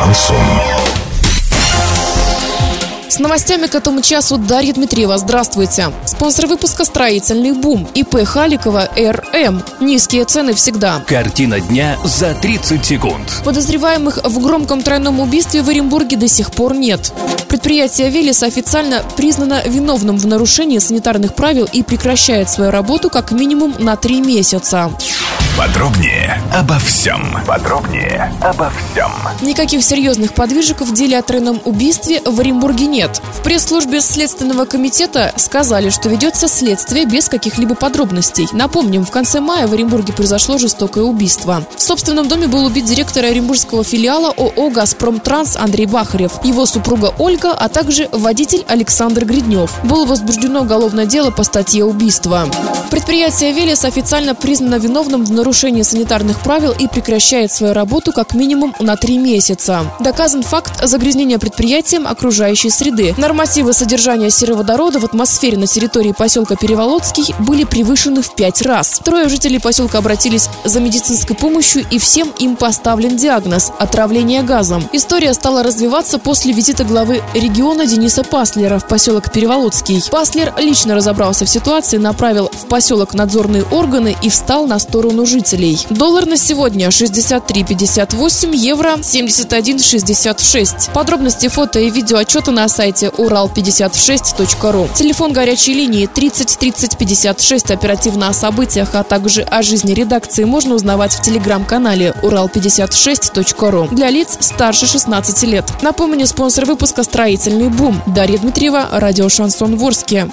Шансон. С новостями к этому часу Дарья Дмитриева. Здравствуйте. Спонсор выпуска «Строительный бум» ИП Халикова РМ. Низкие цены всегда. Картина дня за 30 секунд. Подозреваемых в громком тройном убийстве в Оренбурге до сих пор нет. Предприятие «Велес» официально признано виновным в нарушении санитарных правил и прекращает свою работу как минимум на три месяца. Подробнее обо всем. Подробнее обо всем. Никаких серьезных подвижек в деле о тройном убийстве в Оренбурге нет. В пресс-службе Следственного комитета сказали, что ведется следствие без каких-либо подробностей. Напомним, в конце мая в Оренбурге произошло жестокое убийство. В собственном доме был убит директор оренбургского филиала ООО «Газпром Транс» Андрей Бахарев, его супруга Ольга, а также водитель Александр Гриднев. Было возбуждено уголовное дело по статье убийства. Предприятие «Велес» официально признано виновным в нарушении санитарных правил и прекращает свою работу как минимум на три месяца. Доказан факт загрязнения предприятием окружающей среды. Нормативы содержания сероводорода в атмосфере на территории поселка Переволодский были превышены в пять раз. Трое жителей поселка обратились за медицинской помощью и всем им поставлен диагноз – отравление газом. История стала развиваться после визита главы региона Дениса Паслера в поселок Переволодский. Паслер лично разобрался в ситуации, направил в поселок надзорные органы и встал на сторону жителей. Доллар на сегодня 63,58, евро 71,66. Подробности фото и видео отчета на сайте урал56.ру. Телефон горячей линии 30 30 56. Оперативно о событиях, а также о жизни редакции можно узнавать в телеграм-канале урал56.ру для лиц старше 16 лет. Напомню, спонсор выпуска «Строительный бум». Дарья Дмитриева, радио «Шансон Ворске».